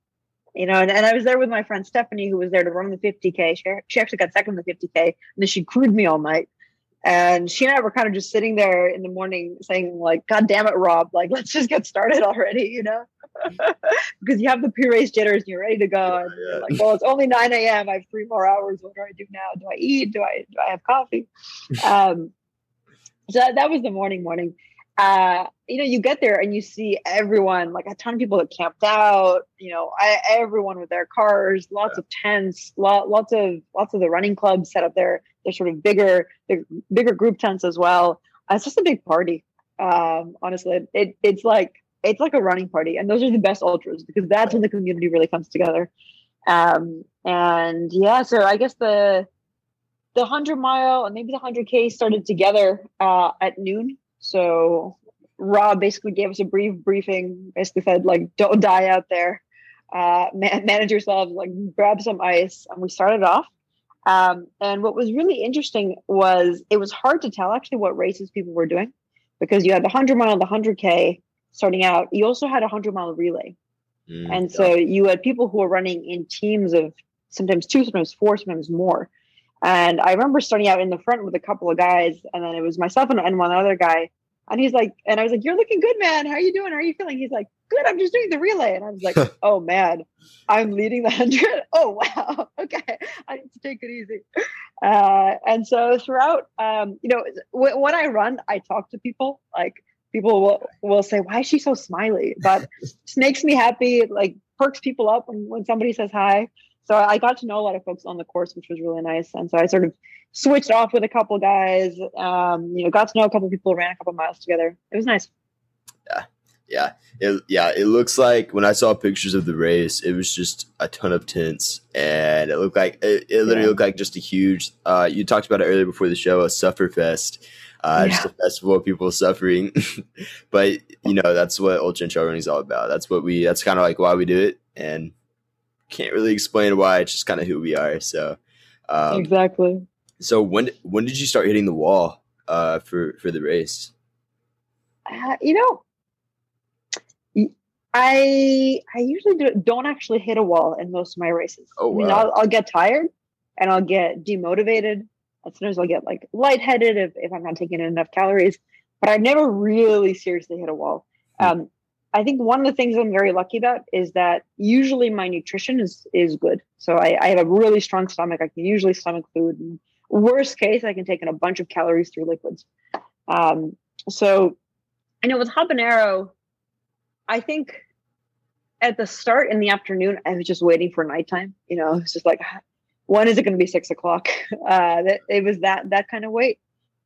you know. And, and I was there with my friend Stephanie, who was there to run the 50k. She, she actually got second in the 50k, and then she crewed me all night. And she and I were kind of just sitting there in the morning saying, like, God damn it, Rob, like, let's just get started already, you know? because you have the pre-race jitters and you're ready to go. And yeah. like, well, it's only 9 a.m. I have three more hours. What do I do now? Do I eat? Do I do I have coffee? Um, so that, that was the morning morning uh, you know, you get there and you see everyone, like a ton of people that camped out, you know, I, everyone with their cars, lots yeah. of tents, lot, lots of lots of the running clubs set up their their sort of bigger big, bigger group tents as well. Uh, it's just a big party. Um, honestly, it, it's like it's like a running party, and those are the best ultras because that's when the community really comes together. Um, and yeah, so I guess the the hundred mile and maybe the hundred k started together uh, at noon so Rob basically gave us a brief briefing, basically said, like, don't die out there. Uh, man- manage yourselves, like, grab some ice. And we started off. Um, and what was really interesting was it was hard to tell actually what races people were doing because you had the 100 mile, the 100K starting out. You also had a 100 mile relay. Mm, and yeah. so you had people who were running in teams of sometimes two, sometimes four, sometimes more. And I remember starting out in the front with a couple of guys, and then it was myself and, and one other guy. And he's like, and I was like, "You're looking good, man. How are you doing? How are you feeling?" He's like, "Good. I'm just doing the relay." And I was like, "Oh man, I'm leading the hundred. Oh wow. Okay, I need to take it easy." Uh, and so throughout, um, you know, when I run, I talk to people. Like people will will say, "Why is she so smiley?" But just makes me happy. Like perks people up when when somebody says hi so I got to know a lot of folks on the course, which was really nice. And so I sort of switched off with a couple guys. Um, you know, got to know a couple people, ran a couple miles together. It was nice. Yeah, yeah, it, yeah. It looks like when I saw pictures of the race, it was just a ton of tents, and it looked like it, it literally yeah. looked like just a huge. Uh, you talked about it earlier before the show, a suffer fest. Uh, yeah. Just a festival of people suffering, but you know that's what ultra trail running is all about. That's what we. That's kind of like why we do it, and can't really explain why. It's just kind of who we are. So um, exactly. So when when did you start hitting the wall uh, for for the race? Uh, you know, I I usually do, don't actually hit a wall in most of my races. Oh, wow. I mean, I'll, I'll get tired and I'll get demotivated. Sometimes I'll get like lightheaded if, if I'm not taking in enough calories. But I've never really seriously hit a wall. Hmm. Um, I think one of the things I'm very lucky about is that usually my nutrition is is good. So I, I have a really strong stomach. I can usually stomach food. And worst case, I can take in a bunch of calories through liquids. Um, so I know with habanero, I think at the start in the afternoon, I was just waiting for nighttime. You know, it's just like, when is it going to be six o'clock? Uh, that, it was that that kind of wait.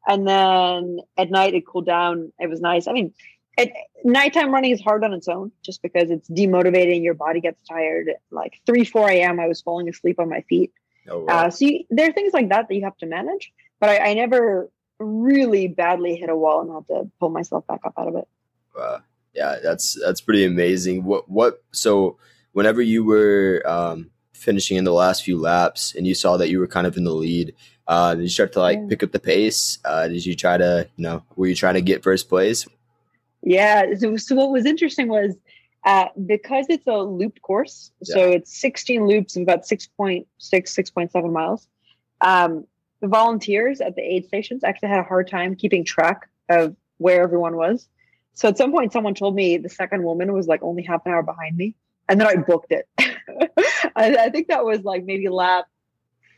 And then at night, it cooled down. It was nice. I mean, it, nighttime running is hard on its own just because it's demotivating. Your body gets tired. Like 3, 4 a.m., I was falling asleep on my feet. Oh, wow. uh, so you, there are things like that that you have to manage. But I, I, never really badly hit a wall and had to pull myself back up out of it. Wow. Yeah, that's that's pretty amazing. What what so whenever you were um, finishing in the last few laps and you saw that you were kind of in the lead, uh, did you start to like pick up the pace? Uh, did you try to, you know, were you trying to get first place? Yeah. So, so what was interesting was uh, because it's a looped course, yeah. so it's 16 loops of about 6.6, 6.7 miles. Um, the volunteers at the aid stations actually had a hard time keeping track of where everyone was. So at some point, someone told me the second woman was like only half an hour behind me, and then I booked it. I, I, think that was like maybe lap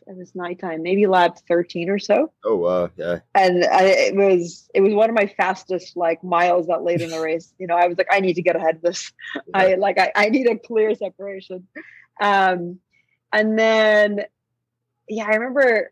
it was nighttime, maybe lap 13 or so. Oh wow, yeah. And I, it was it was one of my fastest like miles that late in the race. You know, I was like, I need to get ahead of this. Yeah. I like I, I need a clear separation. Um, and then yeah, I remember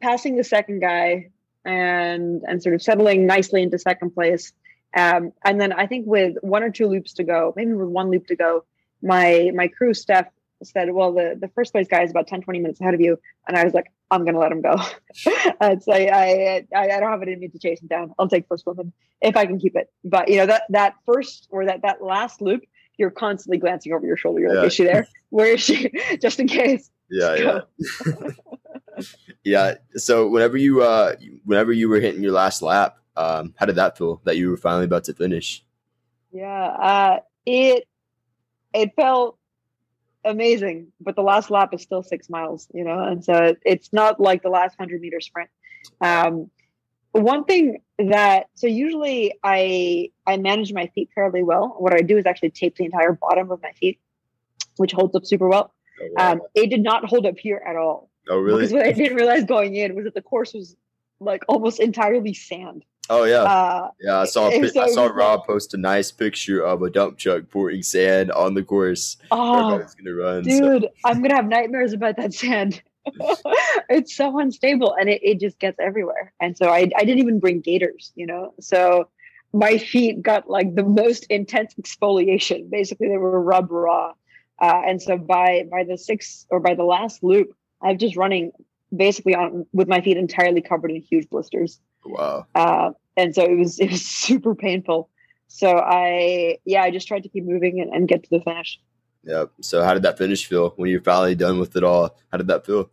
passing the second guy and and sort of settling nicely into second place. Um, and then I think with one or two loops to go, maybe with one loop to go, my my crew Steph said, well, the, the first place guy is about 10, 20 minutes ahead of you. And I was like, I'm going to let him go. I'd say I, I, I don't have it in me to chase him down. I'll take first woman if I can keep it. But you know, that, that first or that, that last loop, you're constantly glancing over your shoulder. You're Yeah. like, is she there? Where is she? Just in case. Yeah, yeah. yeah. So whenever you uh whenever you were hitting your last lap, um, how did that feel that you were finally about to finish? Yeah, uh, it it felt amazing, but the last lap is still six miles, you know, and so it's not like the last hundred meter sprint. Um, one thing that so usually I I manage my feet fairly well. What I do is actually tape the entire bottom of my feet, which holds up super well. Oh, wow. Um, it did not hold up here at all oh really? because what I didn't realize going in was that the course was like almost entirely sand. Oh yeah. Uh, Yeah, I saw a so I saw Rob post a nice picture of a dump truck pouring sand on the course. oh, gonna run. so- dude i'm gonna have nightmares about that sand it's so unstable and it, it just gets everywhere and so I, I didn't even bring gaiters you know so my feet got like the most intense exfoliation basically they were rubbed raw uh, and so by by the sixth or by the last loop i'm just running basically on with my feet entirely covered in huge blisters Wow. uh, and so it was it was super painful so i yeah i just tried to keep moving and, and get to the finish Yep. So how did that finish feel when you're finally done with it all? How did that feel?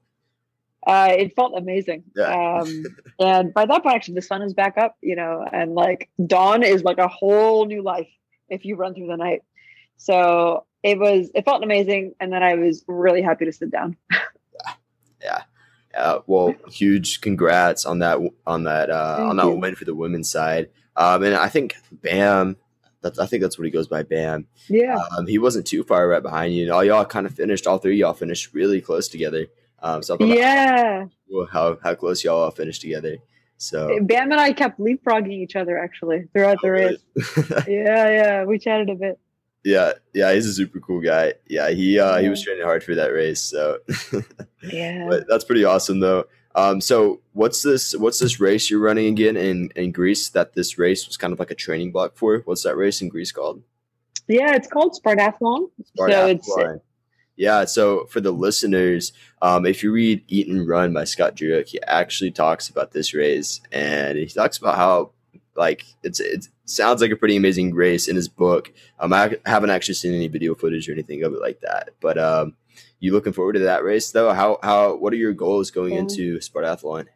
uh, it felt amazing. Yeah. Um, and by that point, actually, the sun is back up, you know, and like dawn is like a whole new life if you run through the night. So it was, it felt amazing. And then I was really happy to sit down. Uh, well, huge congrats on that on that uh, Thank on that you. win for the women's side. Um, and I think Bam, that's I think that's what he goes by, Bam. Yeah. Um, he wasn't too far right behind you, and all y'all kind of finished. All three of y'all finished really close together. Um, so I thought that yeah. cool how how close y'all all finished together. So Bam and I kept leapfrogging each other actually throughout the race. Yeah. Yeah. We chatted a bit. Yeah, yeah, he's a super cool guy. Yeah, he uh, he was training hard for that race. So, Yeah. but that's pretty awesome though. Um, so what's this? What's this race you're running again in in Greece? That this race was kind of like a training block for. What's that race in Greece called? Yeah. It's called Spartathlon. So it's, yeah. So for the listeners, um, if you read "Eat and Run" by Scott Jurek, he actually talks about this race, and he talks about how like it's it sounds like a pretty amazing race in his book. Um, I haven't actually seen any video footage or anything of it like that, but um, you looking forward to that race though? How how what are your goals going Yeah. into Spartathlon?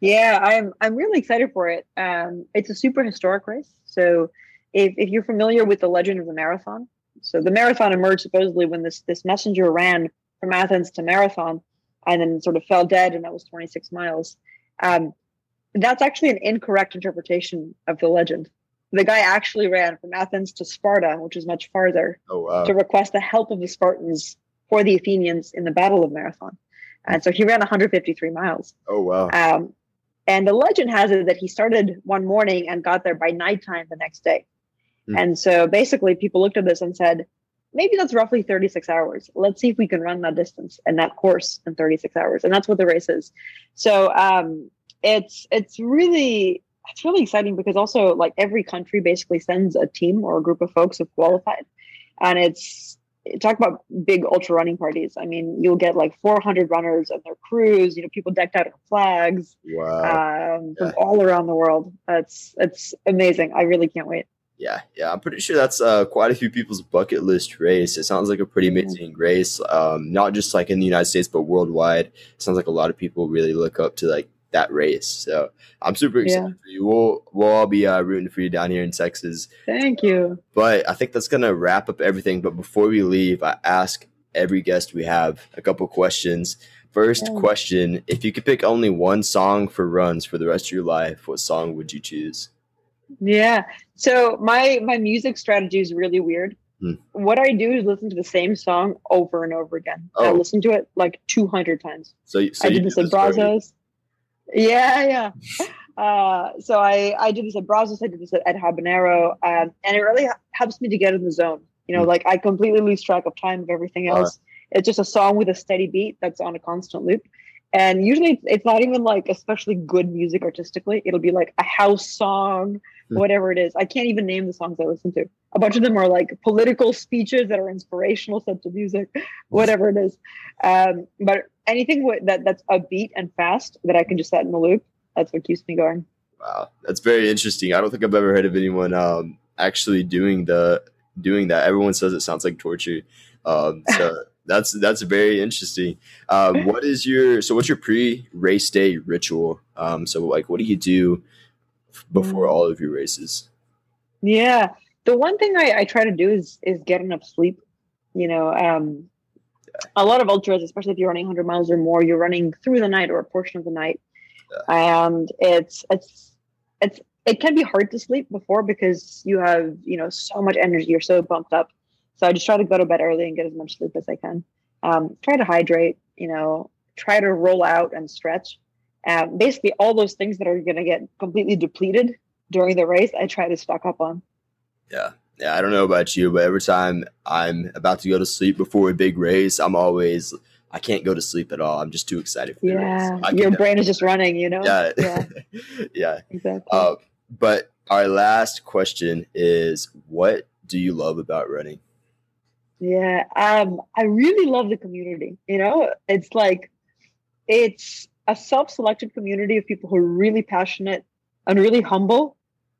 Yeah, I'm I'm really excited for it. Um, it's a super historic race. So if, if you're familiar with the legend of the marathon, so the marathon emerged supposedly when this this messenger ran from Athens to Marathon and then sort of fell dead, and that was 26 miles. Um, that's actually an incorrect interpretation of the legend. The guy actually ran from Athens to Sparta, which is much farther, Oh wow! to request the help of the Spartans for the Athenians in the Battle of Marathon. And so he ran 153 miles. Oh wow! Um, and the legend has it that he started one morning and got there by nighttime the next day. Hmm. And so basically, people looked at this and said, maybe that's roughly 36 hours. Let's see if we can run that distance and that course in 36 hours. And that's what the race is. So um, it's it's really it's really exciting because also like every country basically sends a team or a group of folks who've qualified, and it's talk about big ultra running parties. I mean, you'll get like 400 runners and their crews. You know, people decked out in flags Wow! um, from all around the world. It's it's amazing. I really can't wait. Yeah, yeah, I'm pretty sure that's uh, quite a few people's bucket list race. It sounds like a pretty Mhm. amazing race, um, not just like in the United States, but worldwide. It sounds like a lot of people really look up to like that race. So I'm super excited for you. We'll we'll all be uh, rooting for you down here in Texas. Thank you. But I think that's gonna wrap up everything. But before we leave, I ask every guest we have a couple questions. First Yeah. question: If you could pick only one song for runs for the rest of your life, what song would you choose? Yeah. So my my music strategy is really weird. Hmm. What I do is listen to the same song over and over again. I Oh. listen to it like 200 times. So, so I did this at. Brazos. Yeah, yeah. Uh, so I I did this at Brazos. I did this at, at Habanero, um, and it really helps me to get in the zone. You know, Mm. like I completely lose track of time of everything else. It's just a song with a steady beat that's on a constant loop. And usually it's, not even like especially good music artistically. It'll be like a house song. whatever it is. I can't even name the songs I listen to. A bunch of them are like political speeches that are inspirational sets of music, whatever it is. Um, but anything wi- that that's upbeat and fast that I can just set in the loop, that's what keeps me going. Wow, that's very interesting. I don't think I've ever heard of anyone um, actually doing the doing that. Everyone says it sounds like torture. Um, so that's that's very interesting. Um, what is your so what's your pre race day ritual? Um, so like, what do you do before Mm. all of your races? Yeah. The one thing I, I try to do is is get enough sleep. You know, um, a lot of ultras, especially if you're running 100 miles or more, you're running through the night or a portion of the night, and it's it's it's it can be hard to sleep before because you have you know so much energy, you're so pumped up. So I just try to go to bed early and get as much sleep as I can. Um, try to hydrate. You know, try to roll out and stretch. Um, basically, all those things that are going to get completely depleted during the race, I try to stock up on. Yeah. Yeah, I don't know about you, but every time I'm about to go to sleep before a big race, I'm always I can't go to sleep at all. I'm just too excited for the Yeah, race. I your brain is just running, you know. Yeah. yeah, yeah. exactly. Uh, but our last question is what do you love about running? yeah, um, I really love the community. You know, it's like it's a self-selected community of people who are really passionate and really humble,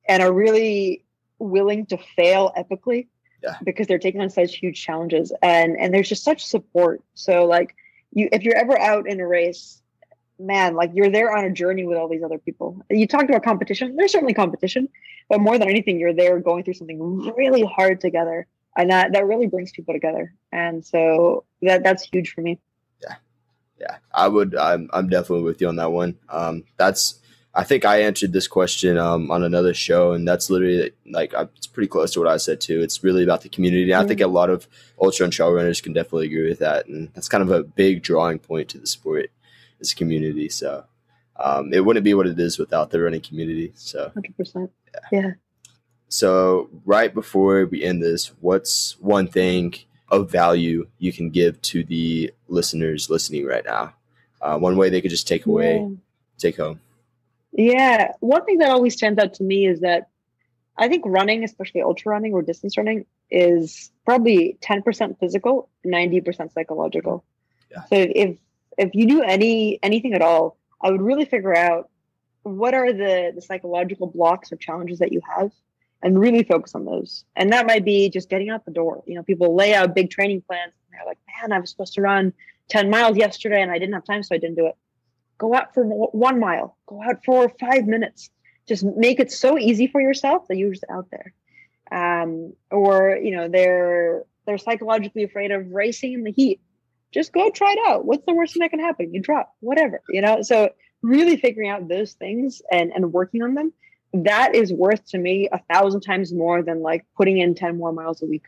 and are really willing to fail epically Yeah. because they're taking on such huge challenges, and and there's just such support. So like you, if you're ever out in a race. Man, like you're there on a journey with all these other people. You talked about competition. There's certainly competition, but more than anything, you're there going through something really hard together and that that really brings people together and so that that's huge for me Yeah, I would. I'm, I'm definitely with you on that one. Um, that's. I think I answered this question um, on another show, and that's literally like it's pretty close to what I said too. It's really about the community. And I think a lot of ultra and trail runners can definitely agree with that, and that's kind of a big drawing point to the sport is community. So um, it wouldn't be what it is without the running community. So 100% yeah so right before we end this, what's one thing of value you can give to the listeners listening right now? Uh, one way they could just take away, Yeah. take home. Yeah. One thing that always stands out to me is that I think running, especially ultra running or distance running, is probably 10% physical, 90% psychological. Yeah. So if if you do any anything at all, I would really figure out what are the, the psychological blocks or challenges that you have and really focus on those. And that might be just getting out the door. You know, people lay out big training plans and they're like, man, I was supposed to run 10 miles yesterday and I didn't have time, so I didn't do it. Go out for one mile. Go out for five minutes. Just make it so easy for yourself that you're just out there. Um, or you know they're they're psychologically afraid of racing in the heat. Just go try it out. What's the worst thing that can happen? You drop. Whatever you know? So really figuring out those things and and working on them that is worth to me a thousand times more than like putting in 10 more miles a week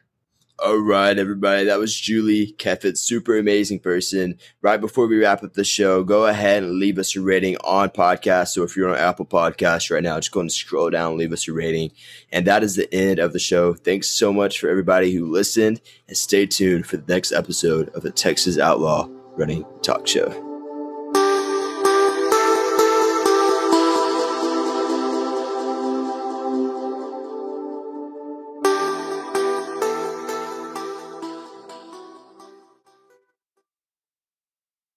All right, everybody. That was Julie Keffett, super amazing person. Right before we wrap up the show, go ahead and leave us a rating on podcast. So if you're on Apple Podcasts right now, just go and scroll down, leave us a rating. And that is the end of the show. Thanks so much for everybody who listened, and stay tuned for the next episode of the Texas Outlaw Running Talk Show.